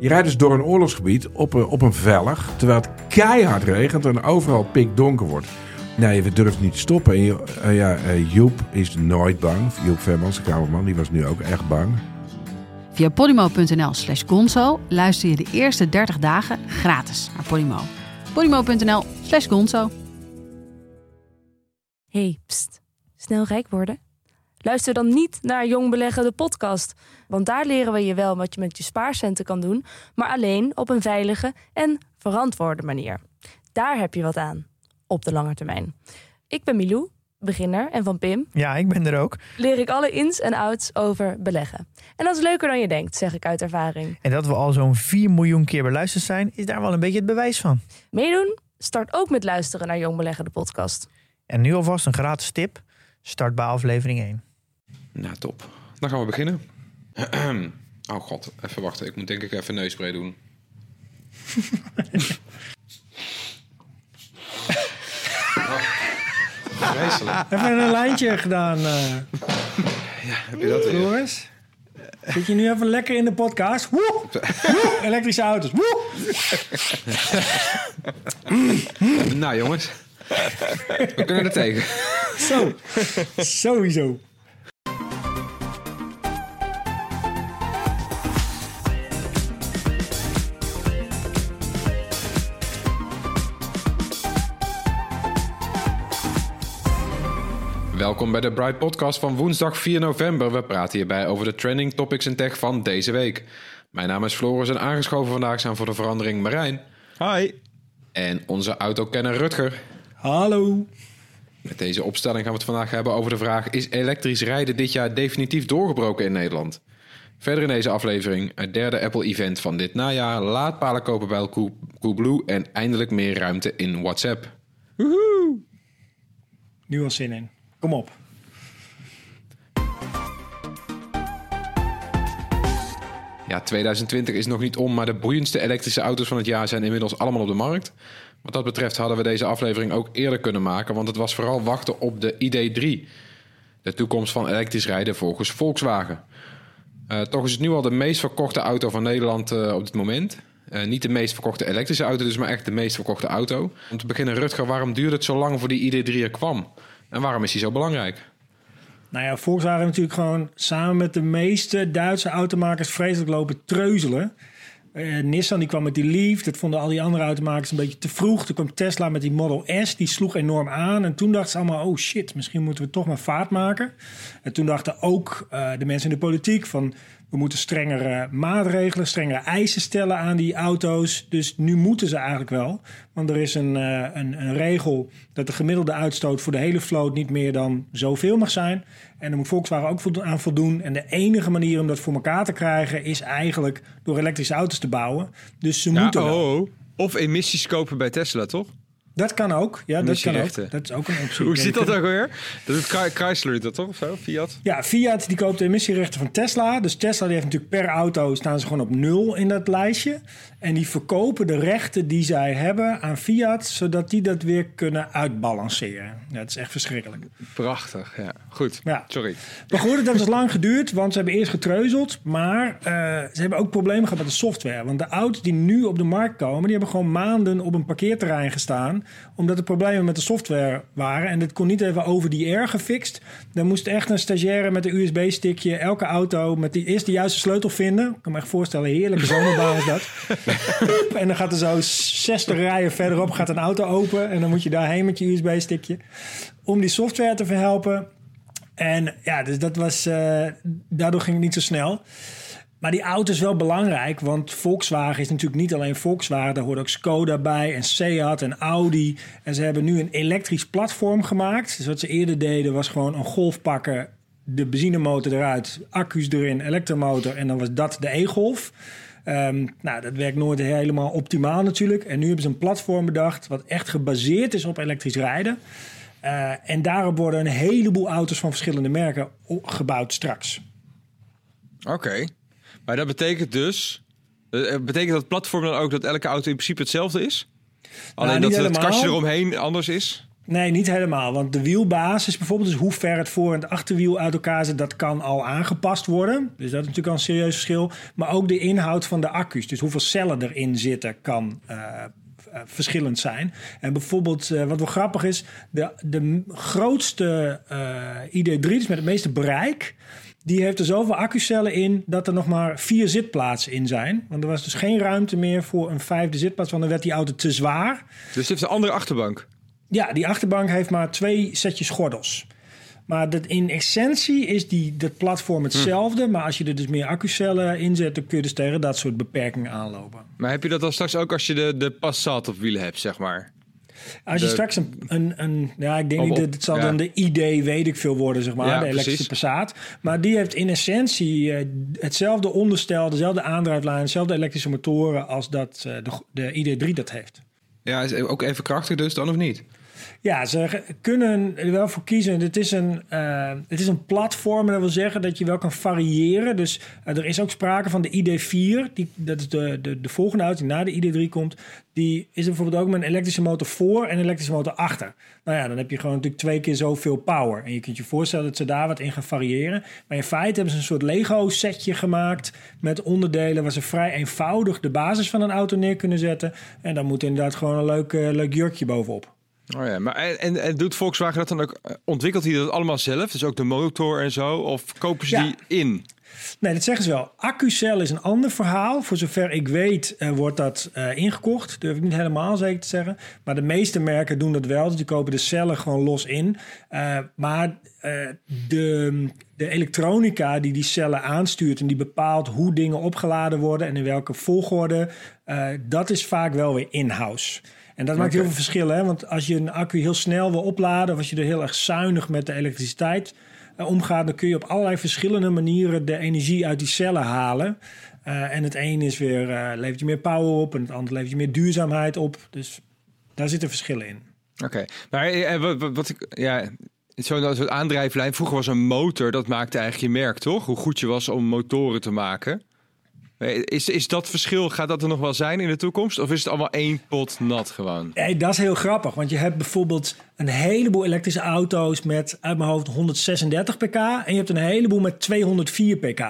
Je rijdt dus door een oorlogsgebied op een, op een vellig, terwijl het keihard regent en overal pikdonker wordt. Nee, we durven niet te stoppen. En je- eh, ja, eh, Joep is nooit bang. Joep Vermans, de kamerman, die was nu ook echt bang. Via podimo.nl slash gonzo luister je de eerste 30 dagen gratis naar Podimo. podimo.nl slash gonzo. Hey, pst. Snel rijk worden? Luister dan niet naar Jong Beleggen, de podcast. Want daar leren we je wel wat je met je spaarcenten kan doen, maar alleen op een veilige en verantwoorde manier. Daar heb je wat aan, op de lange termijn. Ik ben Milou, beginner, en van Pim Ja, ik ben er ook. leer ik alle ins en outs over beleggen. En dat is leuker dan je denkt, zeg ik uit ervaring. En dat we al zo'n 4 miljoen keer beluisterd zijn, is daar wel een beetje het bewijs van. Meedoen? Start ook met luisteren naar Jong Beleggen, de podcast. En nu alvast een gratis tip. Start bij aflevering 1. Nou, top. Dan gaan we beginnen. oh god, even wachten. Ik moet denk ik even neusspray doen. vreselijk. Even een lijntje gedaan, eh Heb je dat weer? Floris. Zit je nu even lekker in de podcast? Woe! Woe! Elektrische auto's. Woe! Nou jongens, we kunnen er tegen. Zo. Sowieso. Welkom bij de Bright Podcast van woensdag 4 november. We praten hierbij over de trending topics in tech van deze week. Mijn naam is Floris en aangeschoven vandaag zijn voor de verandering Marijn. Hi. En onze autokenner Rutger. Hallo. Met deze opstelling gaan we het vandaag hebben over de vraag: is elektrisch rijden dit jaar definitief doorgebroken in Nederland? Verder in deze aflevering het derde Apple-event van dit najaar, laadpalen kopen bij Cool- Coolblue en eindelijk meer ruimte in WhatsApp. Nu al zin in. Kom op. Ja, 2020 is nog niet om, maar de boeiendste elektrische auto's van het jaar zijn inmiddels allemaal op de markt. Wat dat betreft hadden we deze aflevering ook eerder kunnen maken, want het was vooral wachten op de ID3. De toekomst van elektrisch rijden volgens Volkswagen. Eh, toch is het nu al de meest verkochte auto van Nederland eh, op dit moment. Eh, niet de meest verkochte elektrische auto, dus maar echt de meest verkochte auto. Om te beginnen, Rutger, waarom duurde het zo lang voor die ID3 er kwam? En waarom is die zo belangrijk? Nou ja, Volkswagen natuurlijk gewoon samen met de meeste Duitse automakers vreselijk lopen treuzelen. Eh, Nissan die kwam met die Leaf, dat vonden al die andere automakers een beetje te vroeg. Toen kwam Tesla met die Model S, die sloeg enorm aan. En toen dachten ze allemaal, oh shit, misschien moeten we toch maar vaart maken. En toen dachten ook eh, de mensen in de politiek van... we moeten strengere maatregelen, strengere eisen stellen aan die auto's. Dus nu moeten ze eigenlijk wel. Want er is een, eh, een, een regel dat de gemiddelde uitstoot voor de hele vloot... niet meer dan zoveel mag zijn. En daar moet Volkswagen ook aan voldoen. En de enige manier om dat voor elkaar te krijgen... is eigenlijk door elektrische auto's te bouwen. Dus ze Ja, moeten wel. oh, oh. Of emissies kopen bij Tesla, toch? Dat kan ook. Ja, dat kan ook. Dat is ook een optie. Hoe zit dat ook weer? Dat doet Chrysler dat toch of zo? Fiat? Ja, Fiat die koopt de emissierechten van Tesla. Dus Tesla die heeft natuurlijk per auto staan ze gewoon op nul in dat lijstje. En die verkopen de rechten die zij hebben aan Fiat, zodat die dat weer kunnen uitbalanceren. Ja, dat is echt verschrikkelijk. Prachtig, ja. Goed, Ja. sorry. Maar goed, dat heeft dus lang geduurd, want ze hebben eerst getreuzeld. Maar eh, ze hebben ook problemen gehad met de software. Want de auto's die nu op de markt komen, die hebben gewoon maanden op een parkeerterrein gestaan. Omdat er problemen met de software waren. En dat kon niet even over die air gefixt. Dan moest echt een stagiaire met een USB-stickje elke auto met die eerst de juiste sleutel vinden. Ik kan me echt voorstellen, heerlijke zomerbaan is dat. En dan gaat er zo 60 rijen verderop gaat een auto open. En dan moet je daarheen met je USB-stickje. Om die software te verhelpen. En ja, dus dat was. eh, daardoor ging het niet zo snel. Maar die auto is wel belangrijk, want Volkswagen is natuurlijk niet alleen Volkswagen. Daar hoort ook Skoda bij en Seat en Audi. En ze hebben nu een elektrisch platform gemaakt. Dus wat ze eerder deden was gewoon een golf pakken, de benzinemotor eruit, accu's erin, elektromotor en dan was dat de e-golf. Ehm, nou, dat werkt nooit helemaal optimaal natuurlijk. En nu hebben ze een platform bedacht wat echt gebaseerd is op elektrisch rijden. Eh, en daarop worden een heleboel auto's van verschillende merken gebouwd straks. Oké. Maar dat betekent dus... eh, Betekent dat platform dan ook dat elke auto in principe hetzelfde is? Alleen Nou, niet dat het kastje eromheen anders is? Nee, niet helemaal. Want de wielbasis bijvoorbeeld, dus hoe ver het voor- en het achterwiel uit elkaar zit, dat kan al aangepast worden. Dus dat is natuurlijk al een serieus verschil. Maar ook de inhoud van de accu's, dus hoeveel cellen erin zitten, kan eh, eh, verschillend zijn. En bijvoorbeeld, eh, wat wel grappig is, de, de grootste eh, ID3, dus met het meeste bereik, die heeft er zoveel accucellen in dat er nog maar vier zitplaatsen in zijn. Want er was dus geen ruimte meer voor een vijfde zitplaats, want dan werd die auto te zwaar. Dus het heeft een andere achterbank. Ja, die achterbank heeft maar twee setjes gordels. Maar dat in essentie is die, dat platform hetzelfde. Maar als je er dus meer accucellen in zet... dan kun je dus tegen dat soort beperkingen aanlopen. Maar heb je dat dan straks ook als je de, de Passat op wielen hebt, zeg maar? Als je De- straks een, een, een... Ja, ik denk Op- niet dat het zal ja. dan de ID weet ik veel worden, zeg maar. Ja, de elektrische precies. Passat. Maar die heeft in essentie eh, hetzelfde onderstel... dezelfde aandrijflijn, dezelfde elektrische motoren... als dat eh, de, de ID3 dat heeft. Ja, is ook even krachtig dus dan of niet? Ja, ze kunnen er wel voor kiezen. Het is een, eh, het is een platform. en Dat wil zeggen dat je wel kan variëren. Dus eh, er is ook sprake van de ID4. Die, dat is de, de, de volgende auto die na de ID3 komt. Die is er bijvoorbeeld ook met een elektrische motor voor en een elektrische motor achter. Nou ja, dan heb je gewoon natuurlijk twee keer zoveel power. En je kunt je voorstellen dat ze daar wat in gaan variëren. Maar in feite hebben ze een soort Lego-setje gemaakt... met onderdelen waar ze vrij eenvoudig de basis van een auto neer kunnen zetten. En dan moet inderdaad gewoon een leuk, eh, leuk jurkje bovenop. Oh ja, maar en, en, en doet Volkswagen dat dan ook? eh, Ontwikkelt hij dat allemaal zelf? Dus ook de motor en zo? Of kopen ze Ja. die in? Nee, dat zeggen ze wel. Accucel is een ander verhaal. Voor zover ik weet eh, wordt dat eh, ingekocht. Durf ik niet helemaal zeker te zeggen. Maar de meeste merken doen dat wel. Dus die kopen de cellen gewoon los in. Maar de, de elektronica die die cellen aanstuurt... en die bepaalt hoe dingen opgeladen worden... en in welke volgorde... dat is vaak wel weer in-house. En dat maakt heel veel verschil. Hè? Want als je een accu heel snel wil opladen... of als je er heel erg zuinig met de elektriciteit eh, omgaat, dan kun je op allerlei verschillende manieren de energie uit die cellen halen. Eh, en het een is weer, eh, levert je meer power op en het andere levert je meer duurzaamheid op. Dus daar zitten verschillen in. Oké, maar wat, wat, wat ik, ja, zo'n soort aandrijflijn. Vroeger was een motor, dat maakte eigenlijk je merk, toch? Hoe goed je was om motoren te maken. Is, is dat verschil, gaat dat er nog wel zijn in de toekomst? Of is het allemaal één pot nat gewoon? Hey, dat is heel grappig, want je hebt bijvoorbeeld een heleboel elektrische auto's met uit mijn hoofd 136 pk en je hebt een heleboel met 204 pk.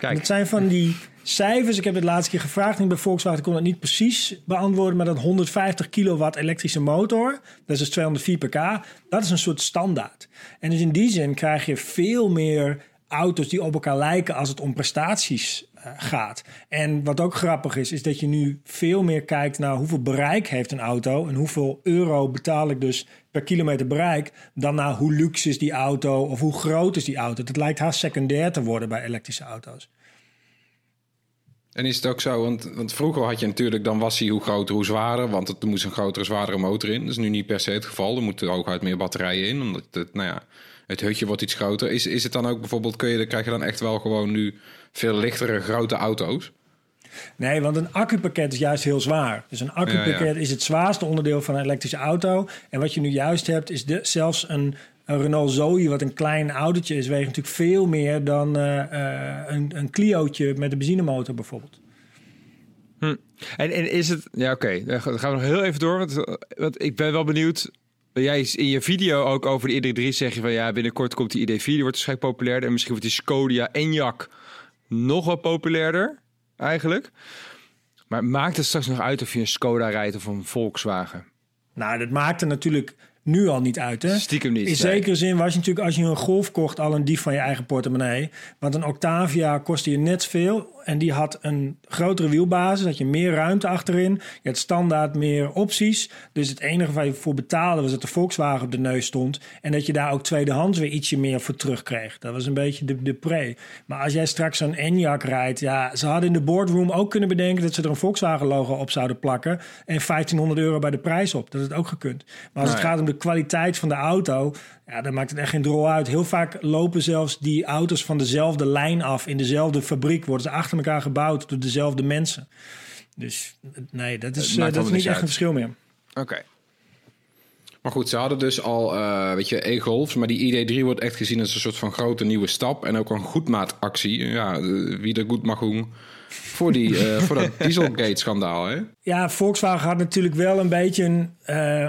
En dat zijn van die cijfers. Ik heb het laatste keer gevraagd en bij Volkswagen kon het niet precies beantwoorden, maar dat 150 kilowatt elektrische motor, dat is dus 204 pk, dat is een soort standaard. En dus in die zin krijg je veel meer auto's die op elkaar lijken als het om prestaties eh, gaat. En wat ook grappig is, is dat je nu veel meer kijkt naar hoeveel bereik heeft een auto en hoeveel euro betaal ik dus per kilometer bereik, dan naar hoe luxe is die auto of hoe groot is die auto. Dat lijkt haast secundair te worden bij elektrische auto's. En is het ook zo, want, want vroeger had je natuurlijk, dan was hij hoe groter, hoe zwaarder, want er moest een grotere, zwaardere motor in. Dat is nu niet per se het geval. Er moeten ook uit meer batterijen in, omdat het, nou ja, het hutje wordt iets groter. Is, is het dan ook bijvoorbeeld, kun je, krijg je dan echt wel gewoon nu veel lichtere, grote auto's? Nee, want een accupakket is juist heel zwaar. Dus een accupakket Ja, is het zwaarste onderdeel van een elektrische auto. En wat je nu juist hebt, is de, zelfs een, een Renault Zoe, wat een klein autootje is, weegt natuurlijk veel meer dan eh, eh, een, een Clio'tje met een benzinemotor bijvoorbeeld. En, en is het... Ja, oké. Dan gaan we nog heel even door. Want, want ik ben wel benieuwd... Jij in je video ook over de ID3 zeg je van... Ja, binnenkort komt die ID4. Die wordt waarschijnlijk populairder. En misschien wordt die Skoda Enyaq nog wat populairder. Eigenlijk. Maar maakt het straks nog uit of je een Skoda rijdt of een Volkswagen? Nou, dat maakt er natuurlijk nu al niet uit. Hè? Stiekem niet. In nee. zekere zin was je natuurlijk als je een Golf kocht al een dief van je eigen portemonnee. Want een Octavia kostte je net veel. En die had een grotere wielbasis. Had je meer ruimte achterin. Je had standaard meer opties. Dus het enige waar je voor betaalde was dat de Volkswagen op de neus stond. En dat je daar ook tweedehands weer ietsje meer voor terugkreeg. Dat was een beetje de, de pre. Maar als jij straks zo'n Enyaq rijdt. Ja, ze hadden in de boardroom ook kunnen bedenken dat ze er een Volkswagen logo op zouden plakken. En 1500 euro bij de prijs op. Dat is het ook gekund. Maar als het gaat om de kwaliteit van de auto, ja, dan maakt het echt geen drol uit. Heel vaak lopen zelfs die auto's van dezelfde lijn af. In dezelfde fabriek worden ze achter elkaar gebouwd door dezelfde mensen. Dus nee, dat is, eh, maakt dat is niet echt uit. een verschil meer. Oké. Maar goed, ze hadden dus al, eh, weet je, e-golfs. Maar die ID3 wordt echt gezien als een soort van grote nieuwe stap. En ook een goedmaatactie. Ja, eh, wie er goed mag doen. Voor, die, eh, voor dat Dieselgate-schandaal, hè? Ja, Volkswagen had natuurlijk wel een beetje een. eh,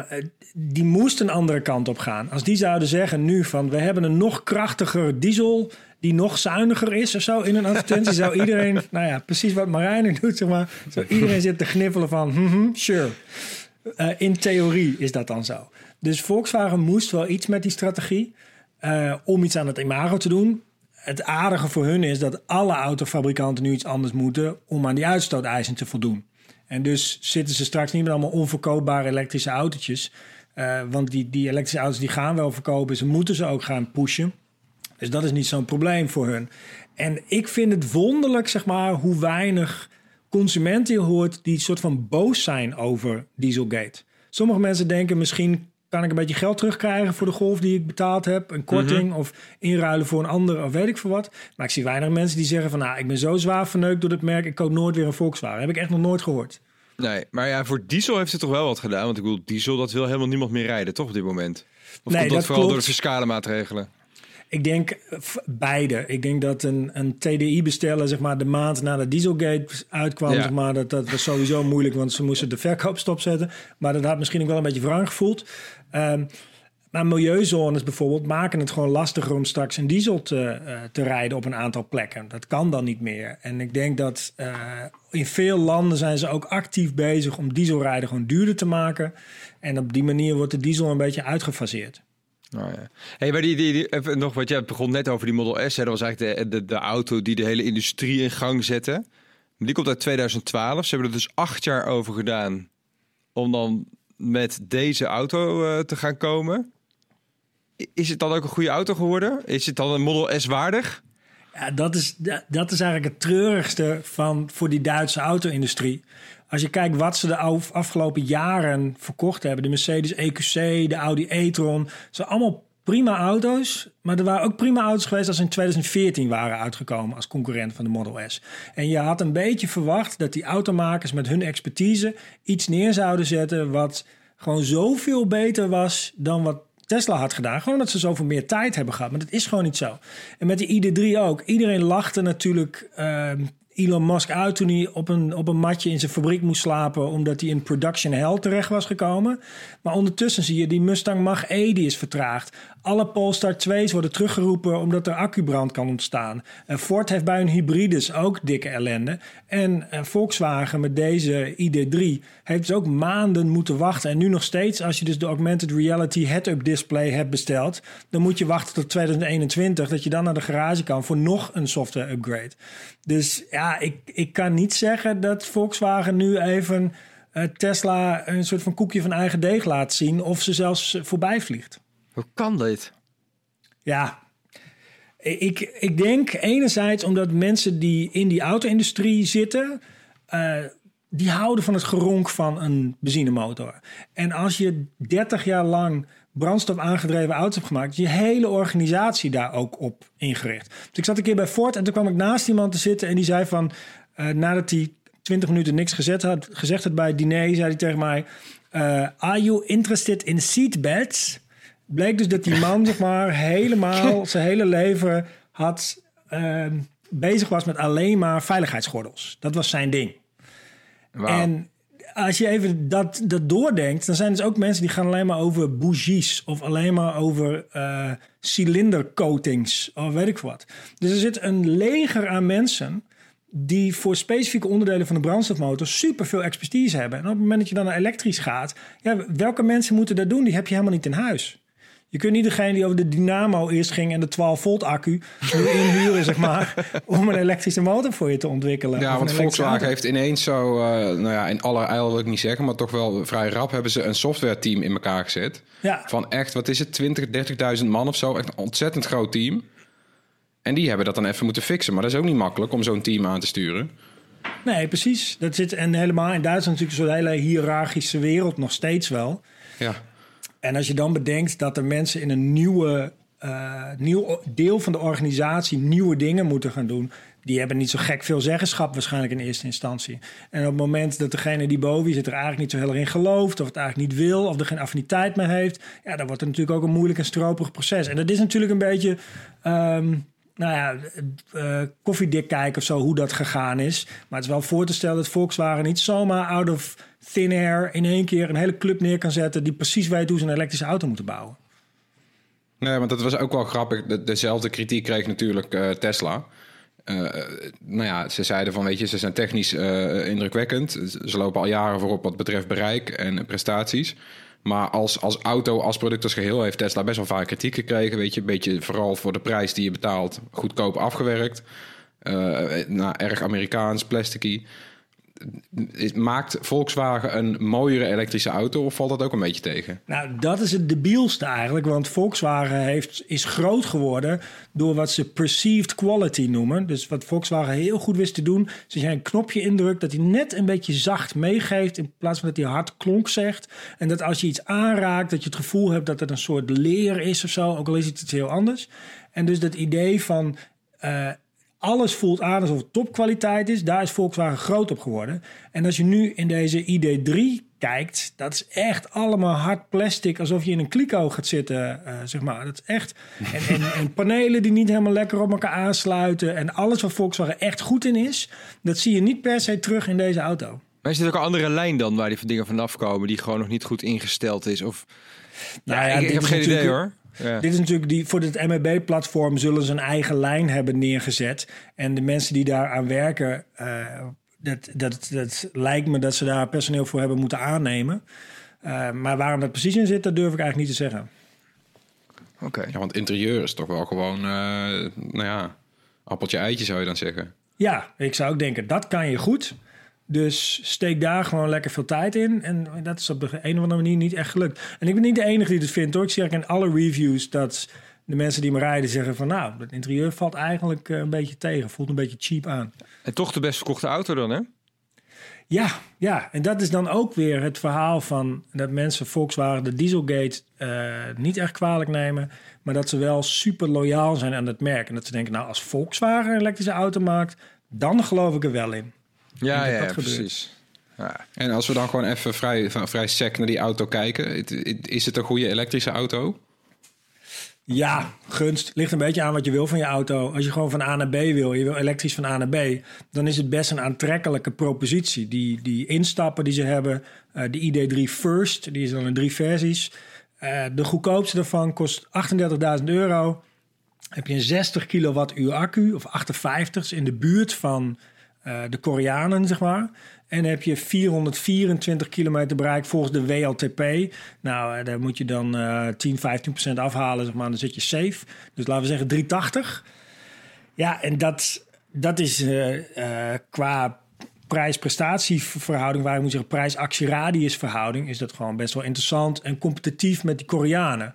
die moest een andere kant op gaan. Als die zouden zeggen nu van we hebben een nog krachtiger diesel die nog zuiniger is of zo in een advertentie, zou iedereen, nou ja, precies wat Marijn doet, zeg maar, zou iedereen zitten te gniffelen van, mhm, sure. Eh, in theorie is dat dan zo. Dus Volkswagen moest wel iets met die strategie om iets aan het imago te doen. Het aardige voor hun is dat alle autofabrikanten nu iets anders moeten om aan die uitstooteisen te voldoen. En dus zitten ze straks niet met allemaal onverkoopbare elektrische autootjes. Eh, want die, die elektrische auto's die gaan wel verkopen, ze moeten ze ook gaan pushen. Dus dat is niet zo'n probleem voor hun. En ik vind het wonderlijk, zeg maar, hoe weinig consumenten hoort die soort van boos zijn over Dieselgate. Sommige mensen denken misschien kan ik een beetje geld terugkrijgen voor de golf die ik betaald heb, een korting of inruilen voor een ander of weet ik veel wat. Maar ik zie weinig mensen die zeggen van nou, ik ben zo zwaar verneukt door het merk, ik koop nooit weer een Volkswagen. heb ik echt nog nooit gehoord. Nee, maar ja, voor diesel heeft het toch wel wat gedaan. Want ik bedoel, diesel, dat wil helemaal niemand meer rijden, toch op dit moment? Of Nee, komt dat, dat vooral door de fiscale maatregelen? Ik denk eh, beide. Ik denk dat een, een TDI bestellen, zeg maar, de maand nadat Dieselgate uitkwam, Ja. zeg maar, dat, dat was sowieso moeilijk, want ze moesten de verkoop stopzetten. Maar dat had misschien ook wel een beetje wrang gevoeld. Ehm, maar milieuzones bijvoorbeeld maken het gewoon lastiger om straks een diesel te, eh, te rijden op een aantal plekken. Dat kan dan niet meer. En ik denk dat eh, in veel landen zijn ze ook actief bezig om dieselrijden gewoon duurder te maken. En op die manier wordt de diesel een beetje uitgefaseerd. Nou ja. Hey, maar die, die, die, even nog wat jij begon net over die Model S. Hè, dat was eigenlijk de, de, de auto die de hele industrie in gang zette. Die komt uit 2012. Ze hebben er dus acht jaar over gedaan om dan met deze auto eh, te gaan komen. Is het dan ook een goede auto geworden? Is het dan een Model S waardig? Ja, dat is, dat- is eigenlijk het treurigste van, voor die Duitse auto-industrie. Als je kijkt wat ze de af- afgelopen jaren verkocht hebben. De Mercedes EQC, de Audi e-tron. Ze zijn allemaal prima auto's. Maar er waren ook prima auto's geweest als in 2014 waren uitgekomen als concurrent van de Model S. En je had een beetje verwacht dat die automakers met hun expertise iets neer zouden zetten... wat gewoon zoveel beter was dan wat Tesla had gedaan. Gewoon dat ze zoveel meer tijd hebben gehad. Maar dat is gewoon niet zo. En met die ID3 ook. Iedereen lachte natuurlijk ehm, Elon Musk uit toen hij op een, op een matje in zijn fabriek moest slapen. Omdat hij in production hell terecht was gekomen. Maar ondertussen zie je die Mustang Mach-E die is vertraagd. Alle Polestar 2's worden teruggeroepen omdat er accubrand kan ontstaan. Ford heeft bij hun hybrides ook dikke ellende. En Volkswagen met deze ID3 heeft dus ook maanden moeten wachten. En nu nog steeds, als je dus de augmented reality head-up display hebt besteld, dan moet je wachten tot 2021 dat je dan naar de garage kan voor nog een software upgrade. Dus ja, ik, ik kan niet zeggen dat Volkswagen nu even eh, Tesla een soort van koekje van eigen deeg laat zien of ze zelfs voorbij vliegt. Hoe kan dit? Ja, ik, ik denk enerzijds omdat mensen die in die auto-industrie zitten, eh, die houden van het geronk van een benzinemotor. En als je 30 jaar lang brandstof aangedreven auto's hebt gemaakt, je hele organisatie daar ook op ingericht. Dus ik zat een keer bij Ford en toen kwam ik naast iemand te zitten en die zei van, eh, nadat hij 20 minuten niks gezet had, gezegd had bij het diner, zei hij tegen mij, eh, are you interested in seatbelts? Bleek dus dat die man, zeg maar, helemaal zijn hele leven had ehm, bezig was met alleen maar veiligheidsgordels. Dat was zijn ding. En als je even dat, dat doordenkt, dan zijn er dus ook mensen die gaan alleen maar over bougies of alleen maar over eh cilindercoatings of weet ik wat. Dus er zit een leger aan mensen die voor specifieke onderdelen van de brandstofmotor super veel expertise hebben. En op het moment dat je dan naar elektrisch gaat, ja, welke mensen moeten dat doen? Die heb je helemaal niet in huis. Je kunt niet degene die over de dynamo eerst ging en de 12 volt accu nu inhuren, zeg maar, om een elektrische motor voor je te ontwikkelen. Ja, want Volkswagen auto. heeft ineens zo, eh, nou ja, in alle eil wil ik niet zeggen, maar toch wel vrij rap hebben ze een software team in elkaar gezet. Ja. Van echt, wat is het, 20, 30.000 man of zo. Echt een ontzettend groot team. En die hebben dat dan even moeten fixen. Maar dat is ook niet makkelijk om zo'n team aan te sturen. Nee, precies. Dat zit en helemaal in Duitsland natuurlijk zo'n hele hiërarchische wereld nog steeds wel. Ja, En als je dan bedenkt dat er mensen in een nieuwe, eh, nieuw deel van de organisatie nieuwe dingen moeten gaan doen, die hebben niet zo gek veel zeggenschap waarschijnlijk in eerste instantie. En op het moment dat degene die boven zit er eigenlijk niet zo heel erg in gelooft... of het eigenlijk niet wil, of er geen affiniteit mee heeft... ja, dan wordt het natuurlijk ook een moeilijk en stroperig proces. En dat is natuurlijk een beetje... ehm, nou ja, eh, koffiedik kijken of zo, hoe dat gegaan is. Maar het is wel voor te stellen dat Volkswagen niet zomaar out of thin air... in één keer een hele club neer kan zetten... die precies weet hoe ze een elektrische auto moeten bouwen. Nee, want dat was ook wel grappig. De, dezelfde kritiek kreeg natuurlijk eh, Tesla. Eh, nou ja, ze zeiden van, weet je, ze zijn technisch indrukwekkend. Ze lopen al jaren voorop wat betreft bereik en prestaties. Maar als, als auto, als product als geheel heeft Tesla best wel vaak kritiek gekregen. Weet je, een beetje vooral voor de prijs die je betaalt, goedkoop afgewerkt. Eh, nou, erg Amerikaans, plasticky. Maakt Volkswagen een mooiere elektrische auto of valt dat ook een beetje tegen? Nou, dat is het debielste eigenlijk. Want Volkswagen heeft, is groot geworden door wat ze perceived quality noemen. Dus wat Volkswagen heel goed wist te doen. Als jij een knopje indrukt, dat hij net een beetje zacht meegeeft. In plaats van dat hij hard klonk zegt. En dat als je iets aanraakt, dat je het gevoel hebt dat het een soort leer is of zo. Ook al is het iets heel anders. En dus dat idee van. eh, alles voelt aan alsof het topkwaliteit is. Daar is Volkswagen groot op geworden. En als je nu in deze ID3 kijkt, dat is echt allemaal hard plastic, alsof je in een kliko gaat zitten, eh, zeg maar. Dat is echt. En, en, en panelen die niet helemaal lekker op elkaar aansluiten. En alles wat Volkswagen echt goed in is, dat zie je niet per se terug in deze auto. Maar is dit ook een andere lijn dan waar die van dingen vanaf komen die gewoon nog niet goed ingesteld is? Of Nou ja, ja, ik, ik heb geen idee hoor. Ja. Dit is natuurlijk die, voor het MEB-platform zullen ze een eigen lijn hebben neergezet. En de mensen die daaraan werken, eh, dat, dat, dat lijkt me dat ze daar personeel voor hebben moeten aannemen. Eh, maar waarom dat precies in zit, dat durf ik eigenlijk niet te zeggen. Oké. Ja, want interieur is toch wel gewoon, eh, nou ja, appeltje eitje zou je dan zeggen. Ja, ik zou ook denken, dat kan je goed. Dus steek daar gewoon lekker veel tijd in. En dat is op de een of andere manier niet echt gelukt. En ik ben niet de enige die het vindt hoor. Ik zie eigenlijk in alle reviews dat de mensen die me rijden zeggen van... nou, het interieur valt eigenlijk eh, een beetje tegen. Voelt een beetje cheap aan. En toch de best verkochte auto dan, hè? Ja, ja, en dat is dan ook weer het verhaal van dat mensen Volkswagen de Dieselgate eh, niet echt kwalijk nemen, maar dat ze wel super loyaal zijn aan het merk. En dat ze denken, nou, als Volkswagen een elektrische auto maakt, dan geloof ik er wel in. Ja, dat ja, dat ja, gebeurt. precies. Ja. En als we dan gewoon even vrij, vrij sec naar die auto kijken. Is het een goede elektrische auto? Ja, gunst. Ligt een beetje aan wat je wil van je auto. Als je gewoon van A naar B wil, je wil elektrisch van A naar B, dan is het best een aantrekkelijke propositie. Die, die instappen die ze hebben, eh, de ID3 First, die is dan in drie versies. Eh, de goedkoopste daarvan kost 38.000 euro. Heb je een 60 kilowattuur accu, of 58, is in de buurt van eh, de Koreanen, zeg maar. En heb je 424 kilometer bereik volgens de WLTP. Nou, eh, daar moet je dan eh 10, 15 procent afhalen, zeg maar. Dan zit je safe. Dus laten we zeggen 380. Ja, en dat, dat is eh, eh, qua prijs-prestatieverhouding, waar ik moet zeggen prijs-actie-radius-verhouding, is dat gewoon best wel interessant en competitief met die Koreanen.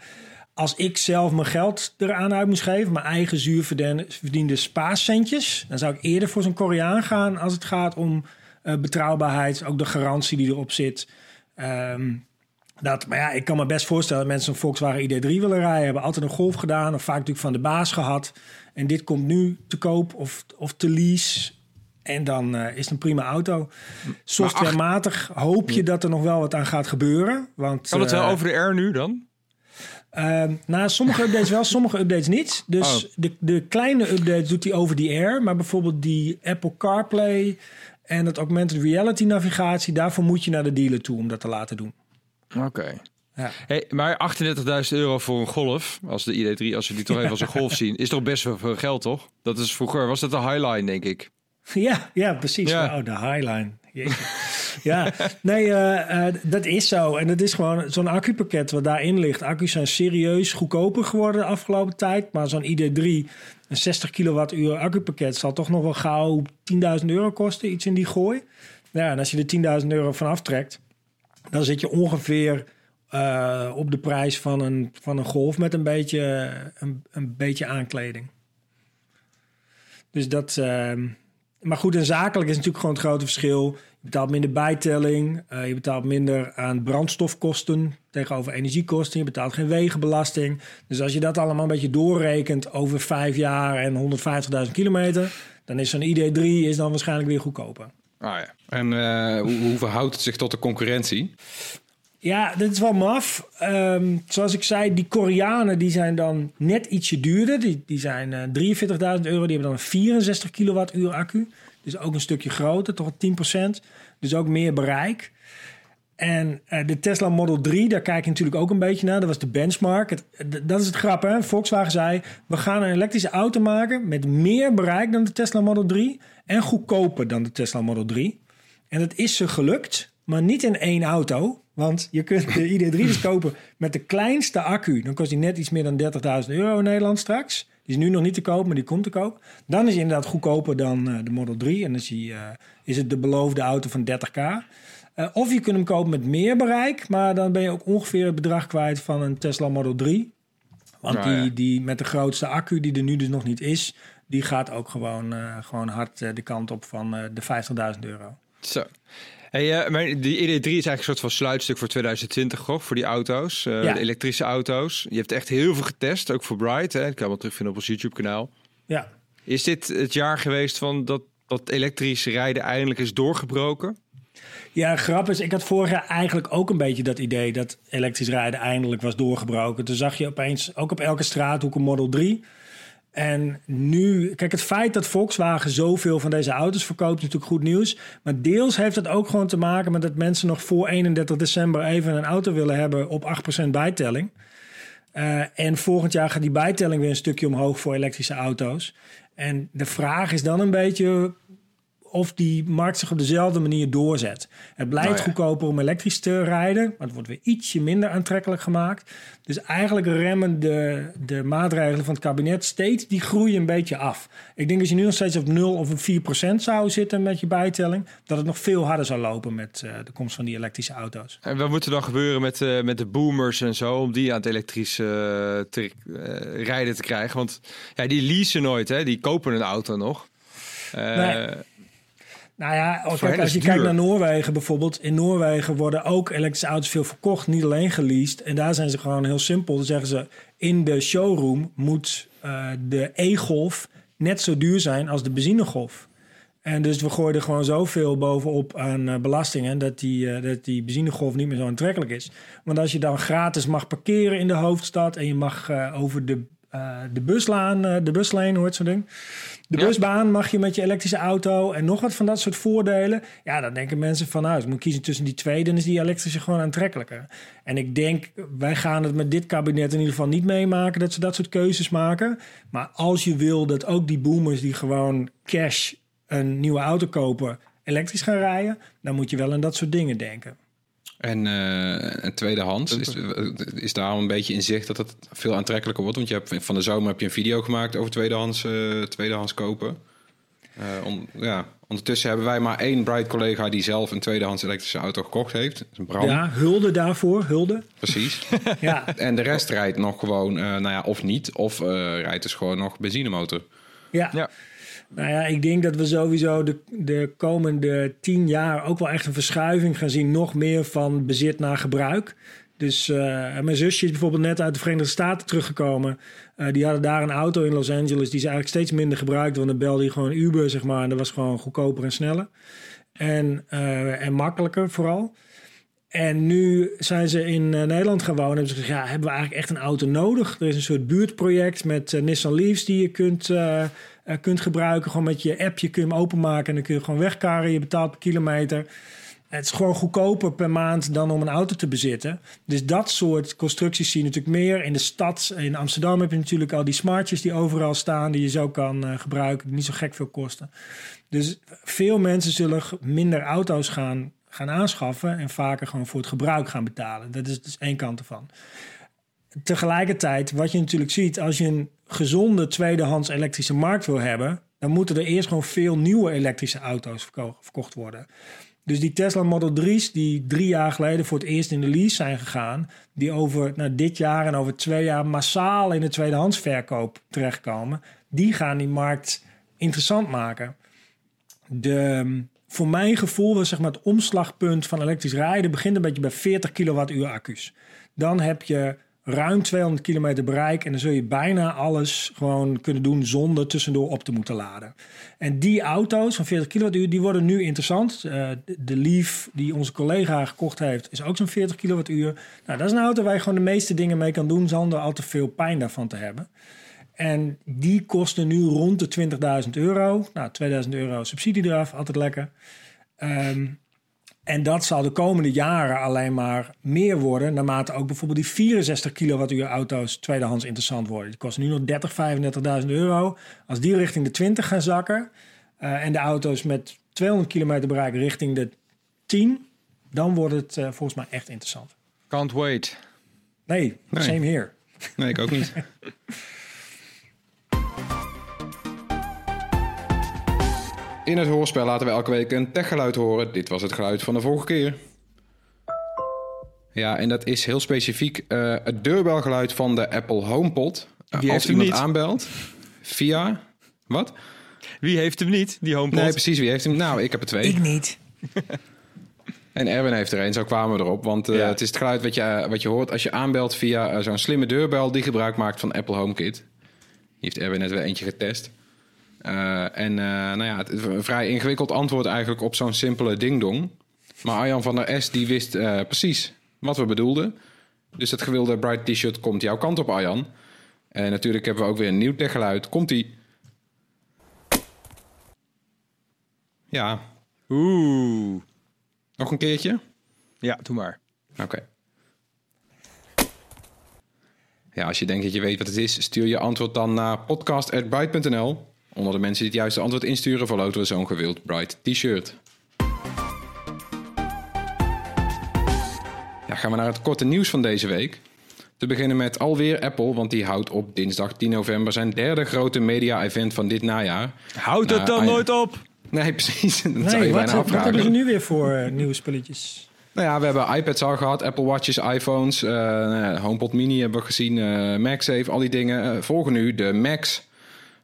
Als ik zelf mijn geld eraan uit moest geven, mijn eigen zuur verdiende, verdiende spaarcentjes, dan zou ik eerder voor zo'n Koreaan gaan als het gaat om eh, betrouwbaarheid, ook de garantie die erop zit. Ehm, dat, maar ja, ik kan me best voorstellen dat mensen een Volkswagen ID3 willen rijden. Hebben altijd een Golf gedaan of vaak natuurlijk van de baas gehad. En dit komt nu te koop of, of te lease. En dan eh, is het een prima auto. Softwarematig hoop je dat er nog wel wat aan gaat gebeuren. Want, Kan het wel eh, over de R nu dan? Ehm, nou, sommige updates wel, sommige updates niet. Dus Oh. de, de kleine updates doet hij over die air. Maar bijvoorbeeld die Apple CarPlay en het augmented reality navigatie... daarvoor moet je naar de dealer toe om dat te laten doen. Oké. Ja. Hey, maar 38.000 euro voor een Golf, als de ID3, als we die toch even als een Golf zien, is toch best wel veel geld, toch? Dat is vroeger, was dat de Highline, denk ik. Ja, ja precies. Ja. Oh, de Highline. Ja, nee, eh, eh, dat is zo. En het is gewoon zo'n accupakket wat daarin ligt. Accu's zijn serieus goedkoper geworden de afgelopen tijd. Maar zo'n ID3, een 60 kilowattuur accupakket... zal toch nog wel gauw 10.000 euro kosten, iets in die gooi. Ja, en als je er 10.000 euro van aftrekt... dan zit je ongeveer eh, op de prijs van een, van een Golf... met een beetje, een, een beetje aankleding. Dus dat... maar goed, en zakelijk is natuurlijk gewoon het grote verschil. Je betaalt minder bijtelling. eh, je betaalt minder aan brandstofkosten tegenover energiekosten. Je betaalt geen wegenbelasting. Dus als je dat allemaal een beetje doorrekent over vijf jaar en 150.000 kilometer... Dan is zo'n ID3 is dan waarschijnlijk weer goedkoper. Ah ja. En eh, hoe, hoe verhoudt het zich tot de concurrentie? Ja, dit is wel maf. Ehm, zoals ik zei, die Koreanen die zijn dan net ietsje duurder. Die, die zijn eh 43.000 euro. Die hebben dan een 64 kilowattuur accu. Dus ook een stukje groter, toch 10%. Dus ook meer bereik. En eh, de Tesla Model 3, daar kijk je natuurlijk ook een beetje naar. Dat was de benchmark. D- dat is het grap, hè? Volkswagen zei, we gaan een elektrische auto maken... met meer bereik dan de Tesla Model 3... en goedkoper dan de Tesla Model 3. En dat is ze gelukt, maar niet in één auto. Want je kunt de ID3 dus kopen met de kleinste accu. Dan kost die net iets meer dan 30.000 euro in Nederland straks. Die is nu nog niet te koop, maar die komt te koop. Dan is hij inderdaad goedkoper dan eh, de Model 3. En dan is, hij, eh, is het de beloofde auto van 30k. Eh, of je kunt hem kopen met meer bereik. Maar dan ben je ook ongeveer het bedrag kwijt van een Tesla Model 3. Want Nou ja. die, die met de grootste accu, die er nu dus nog niet is... die gaat ook gewoon, gewoon hard de kant op van de 50.000 euro. Zo. Hey, eh, maar die ID3 is eigenlijk een soort van sluitstuk voor 2020, toch? Voor die auto's, eh, Ja. de elektrische auto's. Je hebt echt heel veel getest, ook voor Bright. Hè? Dat kan je wel terugvinden op ons YouTube-kanaal. Ja, Is dit het jaar geweest van dat, dat elektrisch rijden eindelijk is doorgebroken? Ja, grap is, ik had vorig jaar eigenlijk ook een beetje dat idee dat elektrisch rijden eindelijk was doorgebroken. Toen zag je opeens ook op elke straathoek een Model 3. En nu, kijk, het feit dat Volkswagen zoveel van deze auto's verkoopt, is natuurlijk goed nieuws. Maar deels heeft het ook gewoon te maken met dat mensen nog voor 31 december even een auto willen hebben op 8% bijtelling. Eh, en volgend jaar gaat die bijtelling weer een stukje omhoog voor elektrische auto's. En de vraag is dan een beetje of die markt zich op dezelfde manier doorzet. Het blijft Nou ja. goedkoper om elektrisch te rijden, maar het wordt weer ietsje minder aantrekkelijk gemaakt. Dus eigenlijk remmen de, de maatregelen van het kabinet steeds die groei een beetje af. Ik denk als je nu nog steeds op 0 of een 4 procent zou zitten met je bijtelling, dat het nog veel harder zou lopen met eh, de komst van die elektrische auto's. En wat moet er dan gebeuren met, eh, met de boomers en zo... om die aan het elektrisch eh, te, rijden te krijgen? Want ja, die leasen nooit, hè? Die kopen een auto nog. Nee. Nou ja, kijk, hen als is je kijkt naar Noorwegen bijvoorbeeld. In Noorwegen worden ook elektrische auto's veel verkocht, niet alleen geleased. En daar zijn ze gewoon heel simpel. Dan zeggen ze, in de showroom moet eh, de e-golf net zo duur zijn als de benzinegolf. En dus we gooien er gewoon zoveel bovenop aan eh, belastingen... Dat die, eh, dat die benzinegolf niet meer zo aantrekkelijk is. Want als je dan gratis mag parkeren in de hoofdstad... en je mag over de, de buslaan, de busleen, hoe heet zo'n ding... De Ja. busbaan mag je met je elektrische auto en nog wat van dat soort voordelen. Ja, dan denken mensen van, nou, ik moet kiezen tussen die twee, dan is die elektrische gewoon aantrekkelijker. En ik denk, wij gaan het met dit kabinet in ieder geval niet meemaken dat ze dat soort keuzes maken. Maar als je wil dat ook die boomers die gewoon cash een nieuwe auto kopen, elektrisch gaan rijden, dan moet je wel aan dat soort dingen denken. En, eh en tweedehands, is, is daar al een beetje in zicht dat het veel aantrekkelijker wordt? Want je hebt, van de zomer heb je een video gemaakt over tweedehands, eh, tweedehands kopen. Eh, om, ja, ondertussen hebben wij maar één Bright-collega die zelf een tweedehands elektrische auto gekocht heeft. Dat is Bram, Ja, hulde daarvoor, hulde. precies. Ja, en de rest rijdt nog gewoon, eh, nou ja, of niet. Of eh, rijdt dus gewoon nog benzinemotor. ja. Ja. Nou ja, ik denk dat we sowieso de, de komende tien jaar ook wel echt een verschuiving gaan zien. Nog meer van bezit naar gebruik. Dus eh, mijn zusje is bijvoorbeeld net uit de Verenigde Staten teruggekomen. Eh, die hadden daar een auto in Los Angeles die ze eigenlijk steeds minder gebruikten. Want dan belde je gewoon Uber, zeg maar. En dat was gewoon goedkoper en sneller. En, eh, en makkelijker vooral. En nu zijn ze in Nederland gaan wonen. En hebben ze gezegd, ja, hebben we eigenlijk echt een auto nodig? Er is een soort buurtproject met Nissan Leafs die je kunt, eh, kunt gebruiken. Gewoon met je appje kun je hem openmaken en dan kun je gewoon wegkaren. Je betaalt per kilometer. Het is gewoon goedkoper per maand dan om een auto te bezitten. Dus dat soort constructies zie je natuurlijk meer. In de stad, in Amsterdam heb je natuurlijk al die smartjes die overal staan... die je zo kan eh, gebruiken, die niet zo gek veel kosten. Dus veel mensen zullen minder auto's gaan, gaan aanschaffen... en vaker gewoon voor het gebruik gaan betalen. Dat is dus één kant ervan. Tegelijkertijd, wat je natuurlijk ziet... als je een gezonde tweedehands elektrische markt wil hebben... dan moeten er eerst gewoon veel nieuwe elektrische auto's verko- verkocht worden... Dus die Tesla Model 3's die drie jaar geleden voor het eerst in de lease zijn gegaan, die over nou, dit jaar en over twee jaar massaal in de tweedehandsverkoop terechtkomen, die gaan die markt interessant maken. De, voor mijn gevoel was zeg maar, het omslagpunt van elektrisch rijden begint een beetje bij 40 kilowattuur accu's. Dan heb je ruim 200 kilometer bereik. En dan zul je bijna alles gewoon kunnen doen zonder tussendoor op te moeten laden. En die auto's van 40 kilowattuur, die worden nu interessant. Eh, de Leaf die onze collega gekocht heeft, is ook zo'n 40 kilowattuur. Nou, dat is een auto waar je gewoon de meeste dingen mee kan doen zonder al te veel pijn daarvan te hebben. En die kosten nu rond de 20.000 euro. Nou, 2000 euro subsidie eraf, altijd lekker. Ehm, en dat zal de komende jaren alleen maar meer worden, naarmate ook bijvoorbeeld die 64 kilowattuur auto's tweedehands interessant worden. Die kosten nu nog 30, 35.000 euro. Als die richting de 20 gaan zakken eh, en de auto's met 200 kilometer bereik richting de 10, dan wordt het eh, volgens mij echt interessant. Can't wait. Nee, Nee. same here. Nee, ik ook niet. In het hoorspel laten we elke week een techgeluid horen. Dit was het geluid van de vorige keer. Ja, en dat is heel specifiek eh, het deurbelgeluid van de Apple HomePod. Eh, Wie Als heeft hem iemand niet? aanbelt via... Wat? Wie heeft hem niet, die HomePod? Nee, precies. Wie heeft hem? Nou, ik heb er twee. niet. En Erwin heeft er een, zo kwamen we erop. Want eh, Ja. het is het geluid wat je, wat je hoort als je aanbelt via zo'n slimme deurbel die gebruik maakt van Apple HomeKit. Die heeft Erwin net weer eentje getest. Eh, en eh, nou ja, het een vrij ingewikkeld antwoord eigenlijk op zo'n simpele ding-dong. Maar Arjan van der S die wist eh, precies wat we bedoelden. Dus het gewilde Bright T-shirt komt jouw kant op, Arjan. En natuurlijk hebben we ook weer een nieuw techgeluid. Komt-ie. Ja, Oeh. nog een keertje. Ja, doe maar. Oké. Ja, als je denkt dat je weet wat het is, stuur je antwoord dan naar podcast.bright.nl. Onder de mensen die het juiste antwoord insturen, verloten we zo'n gewild Bright t-shirt. Ja, gaan we naar het korte nieuws van deze week. Te beginnen met alweer Apple, want die houdt op dinsdag 10 november zijn derde grote media-event van dit najaar. Houd Nou, het dan nooit op. Nee, precies. Dat zou je Nee, wat, bijna wat afvragen. hebben ze nu weer voor eh, nieuwe spulletjes? Nou ja, we hebben iPads al gehad, Apple Watches, iPhones, eh, nou ja, HomePod Mini hebben we gezien, eh MagSafe, al die dingen. Volgen nu de Macs.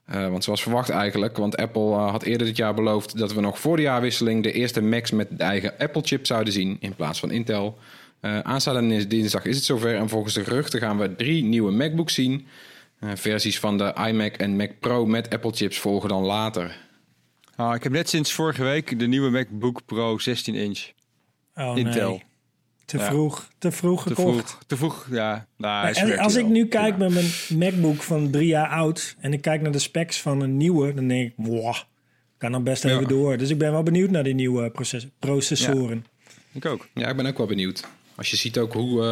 Eh, want zoals verwacht eigenlijk, want Apple eh, had eerder dit jaar beloofd dat we nog voor de jaarwisseling de eerste Macs met de eigen Apple-chip zouden zien in plaats van Intel. Eh aanstaande dinsdag is het zover en volgens de geruchten gaan we drie nieuwe MacBooks zien. Eh, versies van de iMac en Mac Pro met Apple-chips volgen dan later. Ah, ik heb net sinds vorige week de nieuwe MacBook Pro 16 inch. Oh, Intel. nee. Te vroeg, te vroeg Te gekocht. vroeg. Te vroeg, ja. Nou, En als ik nu kijk met mijn MacBook van drie jaar oud en ik kijk naar de specs van een nieuwe, dan denk ik, wow, kan dan best even door. Dus ik ben wel benieuwd naar die nieuwe proces- processoren. Ik ook. Ja, ik ben ook wel benieuwd. Als je ziet ook hoe, eh,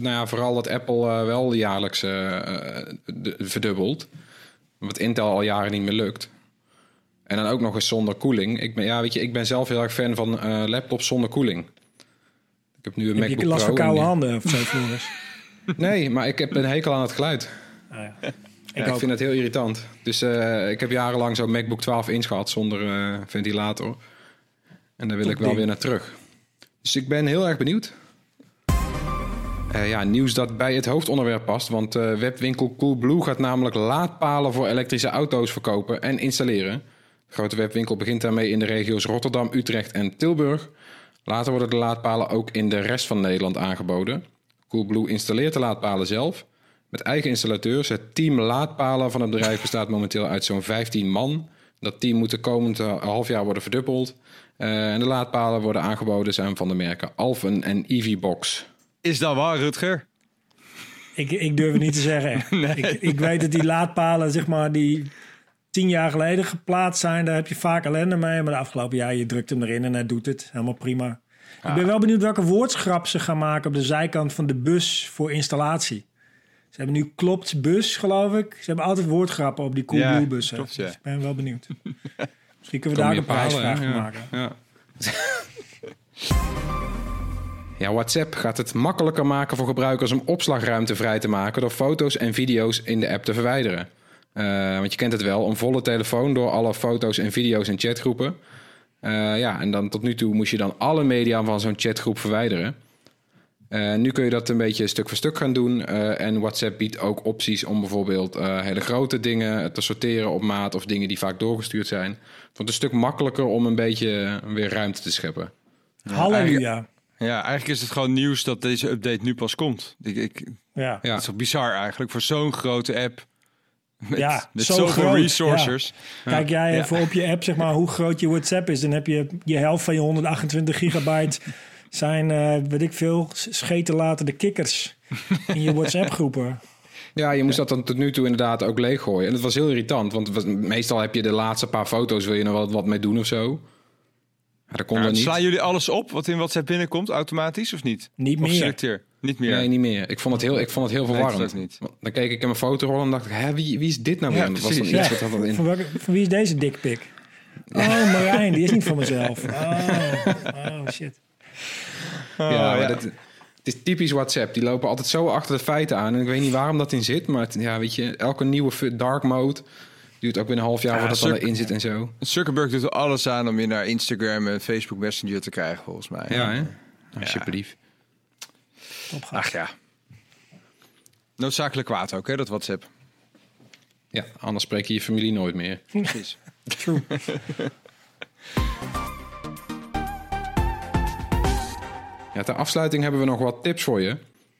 nou ja, vooral dat Apple eh, wel jaarlijks de- verdubbelt. Wat Intel al jaren niet meer lukt. En dan ook nog eens zonder koeling. Ik ben, ja, weet je, ik ben zelf heel erg fan van laptops zonder koeling. Ik heb nu een Heb MacBook je last van koude handen of zo, Floris? Nee, maar ik heb een hekel aan het geluid. Ah, ja. Ik, vind het heel irritant. Dus eh, ik heb jarenlang zo'n MacBook 12 inch gehad zonder eh, ventilator. En daar wil ik wel ding. weer naar terug. Dus ik ben heel erg benieuwd. Eh, ja, nieuws dat bij het hoofdonderwerp past. Want webwinkel Coolblue gaat namelijk laadpalen voor elektrische auto's verkopen en installeren. De grote webwinkel begint daarmee in de regio's Rotterdam, Utrecht en Tilburg. Later worden de laadpalen ook in de rest van Nederland aangeboden. Coolblue installeert de laadpalen zelf. Met eigen installateurs. Het team laadpalen van het bedrijf bestaat momenteel uit zo'n 15 man. Dat team moet de komende half jaar worden verdubbeld. Eh, en de laadpalen worden aangeboden zijn van de merken Alphen en EVBox. Is dat waar, Rutger? Ik, ik durf het niet te zeggen. Ik, ik weet dat die laadpalen, zeg maar, die tien jaar geleden geplaatst zijn, daar heb je vaak ellende mee. Maar de afgelopen jaar, je drukt hem erin en hij doet het. Helemaal prima. Ik ben wel benieuwd welke woordschrap ze gaan maken op de zijkant van de bus voor installatie. Ze hebben nu klopt bus, geloof ik. Ze hebben altijd woordgrappen op die Ja, bussen. klopt, ja. Dus ik ben wel benieuwd. Misschien kunnen we daar een prijsvraag hè? maken. Ja. Ja, WhatsApp gaat het makkelijker maken voor gebruikers om opslagruimte vrij te maken door foto's en video's in de app te verwijderen. Eh, want je kent het wel, een volle telefoon door alle foto's en video's in chatgroepen. Eh, ja, en dan tot nu toe moest je dan alle media van zo'n chatgroep verwijderen. Eh, nu kun je dat een beetje stuk voor stuk gaan doen. Eh, en WhatsApp biedt ook opties om bijvoorbeeld eh, hele grote dingen te sorteren op maat of dingen die vaak doorgestuurd zijn. Het wordt een stuk makkelijker om een beetje weer ruimte te scheppen. Halleluja. Ja, eigenlijk is het gewoon nieuws dat deze update nu pas komt. Ik, ik, Ja. Ja. Het is toch bizar eigenlijk voor zo'n grote app. Met, Ja, met zo zoveel groot, resources. Kijk jij even op je app, zeg maar, hoe groot je WhatsApp is. Dan heb je je helft van je 128 gigabyte zijn, eh, weet ik veel, scheten laten de kikkers in je WhatsApp-groepen. Ja, je moest dat dan tot nu toe inderdaad ook leeggooien. En dat was heel irritant, want meestal heb je de laatste paar foto's, wil je er wat, wat mee doen of zo. Dat kon Ja, dan niet. slaan jullie alles op wat in WhatsApp binnenkomt automatisch of niet? Niet Of meer. selecteer? Niet meer. Nee, niet meer. Ik vond het heel, ik vond het heel Nee, verwarrend. dat niet. Want Dan keek ik in mijn fotorol en dacht ik, hè, wie, wie is dit nou weer? Ja, En dat was dan iets Ja. wat had in. Van, welke, van wie is deze dikpik? Oh, Marijn, die is niet van mezelf. Oh, oh shit. Oh, ja, maar. Dat, het is typisch WhatsApp. Die lopen altijd zo achter de feiten aan. En ik weet niet waarom dat in zit. Maar het- ja, weet je, elke nieuwe dark mode duurt ook binnen een half jaar Ja, voordat dat erin zit en zo. Zuckerberg doet er alles aan om je naar Instagram en Facebook Messenger te krijgen, volgens mij. Ja, hè? Alsjeblieft. Ach ja. Noodzakelijk kwaad ook, hè, dat WhatsApp. Ja, anders spreek je je familie nooit meer. Precies. True. Ja, ter afsluiting hebben we nog wat tips voor je.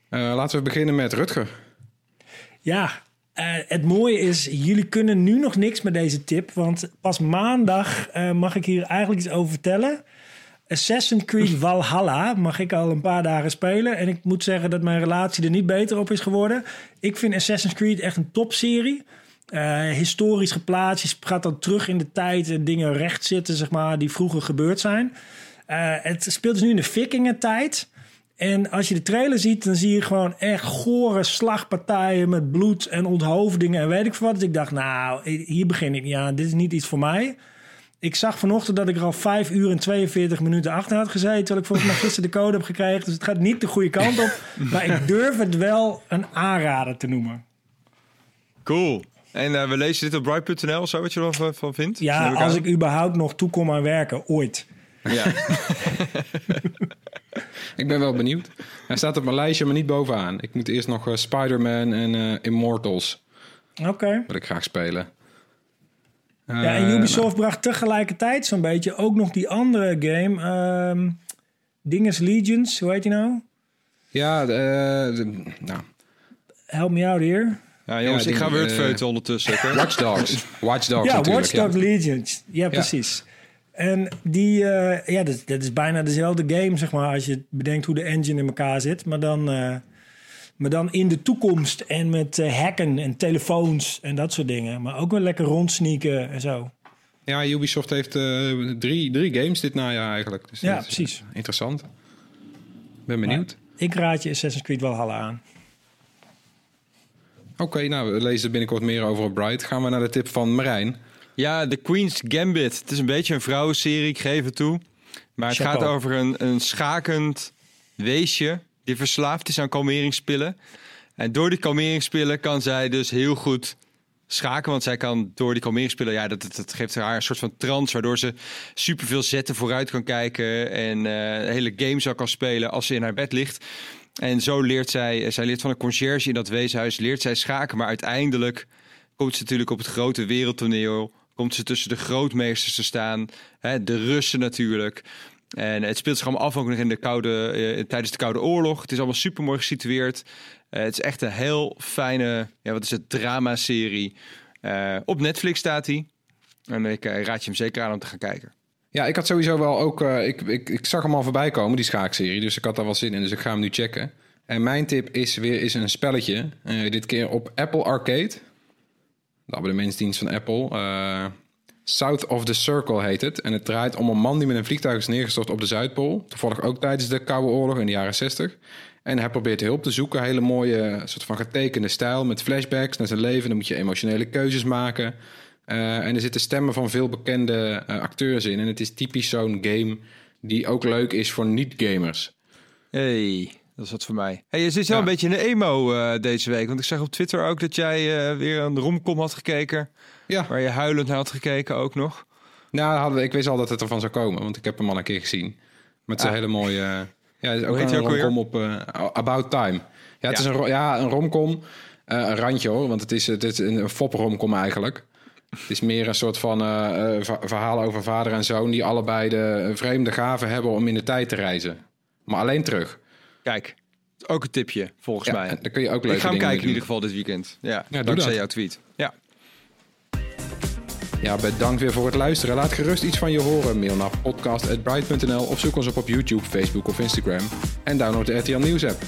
Eh, laten we beginnen met Rutger. Ja, eh, het mooie is, jullie kunnen nu nog niks met deze tip. Want pas maandag eh, mag ik hier eigenlijk iets over vertellen. Assassin's Creed Valhalla mag ik al een paar dagen spelen. En ik moet zeggen dat mijn relatie er niet beter op is geworden. Ik vind Assassin's Creed echt een topserie. Eh historisch geplaatst. Je gaat dan terug in de tijd en dingen recht zitten, zeg maar, die vroeger gebeurd zijn. Eh, het speelt dus nu in de vikingentijd. En als je de trailer ziet, dan zie je gewoon echt gore slagpartijen met bloed en onthoofdingen en weet ik veel wat. Dus ik dacht, nou, hier begin ik niet aan. Dit is niet iets voor mij. Ik zag vanochtend dat ik er al 5 uur en 42 minuten achter had gezeten. Terwijl ik volgens mij gisteren de code heb gekregen. Dus het gaat niet de goede kant op. Maar ik durf het wel een aanrader te noemen. Cool. En eh, we lezen dit op bright.nl, zo wat je er van, van vindt? Ja, als aan. ik überhaupt nog toe kom aan werken, ooit. Ja. Ik ben wel benieuwd. Hij staat op mijn lijstje, maar niet bovenaan. Ik moet eerst nog eh, Spider-Man en eh, Immortals. Oké. Wil ik graag spelen. Ja, en Eh, Ubisoft bracht tegelijkertijd zo'n beetje ook nog die andere game. ehm Dinges Legions, hoe heet die nou? Ja, de, eh, de- nou, Help me out hier. ja, jongens, Ja, ik ga het eh, ondertussen. Watch Dogs. Watch Dogs ja, natuurlijk. Watch Dogs Legions. Ja, precies. En die, eh, ja, dat, dat is bijna dezelfde game, zeg maar, als je bedenkt hoe de engine in elkaar zit. Maar dan, eh, maar dan in de toekomst en met eh, hacken en telefoons en dat soort dingen. Maar ook wel lekker rondsneaken en zo. Ja, Ubisoft heeft eh, drie, drie games dit najaar eigenlijk. Dus Ja, is, precies. eh, interessant. Ben benieuwd. Ik raad je Assassin's Creed Valhalla aan. Oké, nou, we lezen er binnenkort meer over op Bright. Gaan we naar de tip van Marijn. Ja, The Queen's Gambit. Het is een beetje een vrouwenserie, ik geef het toe. Maar het Chapeau. gaat over een, een schakend weesje die verslaafd is aan kalmeringspillen. En door die kalmeringspillen kan zij dus heel goed schaken. Want zij kan door die kalmeringspillen, ja, dat, dat, geeft haar een soort van trance. Waardoor ze superveel zetten vooruit kan kijken. En eh, een hele game zou kan spelen als ze in haar bed ligt. En zo leert zij, zij leert van een conciërge in dat weeshuis, leert zij schaken. Maar uiteindelijk komt ze natuurlijk op het grote wereldtoneel. Komt ze tussen de grootmeesters te staan. Hè, de Russen natuurlijk. En het speelt zich allemaal af ook nog in de koude, eh, tijdens de Koude Oorlog. Het is allemaal super mooi gesitueerd. Eh, het is echt een heel fijne, ja, wat is het, drama-serie. Eh, op Netflix staat hij. En ik raad je hem zeker aan om te gaan kijken. Ja, ik had sowieso wel ook... ik, ik, ik zag hem al voorbij komen, die schaakserie. Dus ik had daar wel zin in, dus ik ga hem nu checken. En mijn tip is weer is een spelletje. dit keer op Apple Arcade. De abonnementsdienst van Apple. Eh, South of the Circle heet het. En het draait om een man die met een vliegtuig is neergestort op de Zuidpool. Toevallig ook tijdens de Koude Oorlog in de jaren 60. En hij probeert hulp te zoeken. Hele mooie, soort van getekende stijl met flashbacks naar zijn leven. Dan moet je emotionele keuzes maken. Eh, en er zitten stemmen van veel bekende eh, acteurs in. En het is typisch zo'n game die ook leuk is voor niet-gamers. Hey, dat is wat voor mij. Hey, je zit wel Ja. een beetje in de emo eh, deze week. Want ik zag op Twitter ook dat jij eh, weer een romcom had gekeken. Ja, Waar je huilend naar had gekeken ook nog. nou, hadden ik wist al dat het ervan zou komen, want ik heb hem al een keer gezien. Met zijn Ah. hele mooie. eh, ja, het is ook een romcom op About Time. Ja, het is een, ja, een romcom. een randje hoor, want het is, het is een fop-romcom eigenlijk. Het is meer een soort van va- verhaal over vader en zoon die allebei de vreemde gave hebben om in de tijd te reizen. Maar alleen terug. Kijk, ook een tipje volgens Ja, mij. dan kun je ook leuke Ik ga hem kijken in ieder geval dit weekend. Ja, doe dankzij dat. jouw tweet. Ja. Ja, bedankt weer voor het luisteren. Laat gerust iets van je horen. Mail naar podcast.bright.nl of zoek ons op op YouTube, Facebook of Instagram. En download de RTL Nieuws app.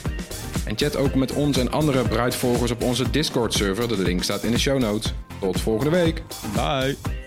En chat ook met ons en andere Bright-volgers op onze Discord-server. De link staat in de show notes. Tot volgende week. Bye.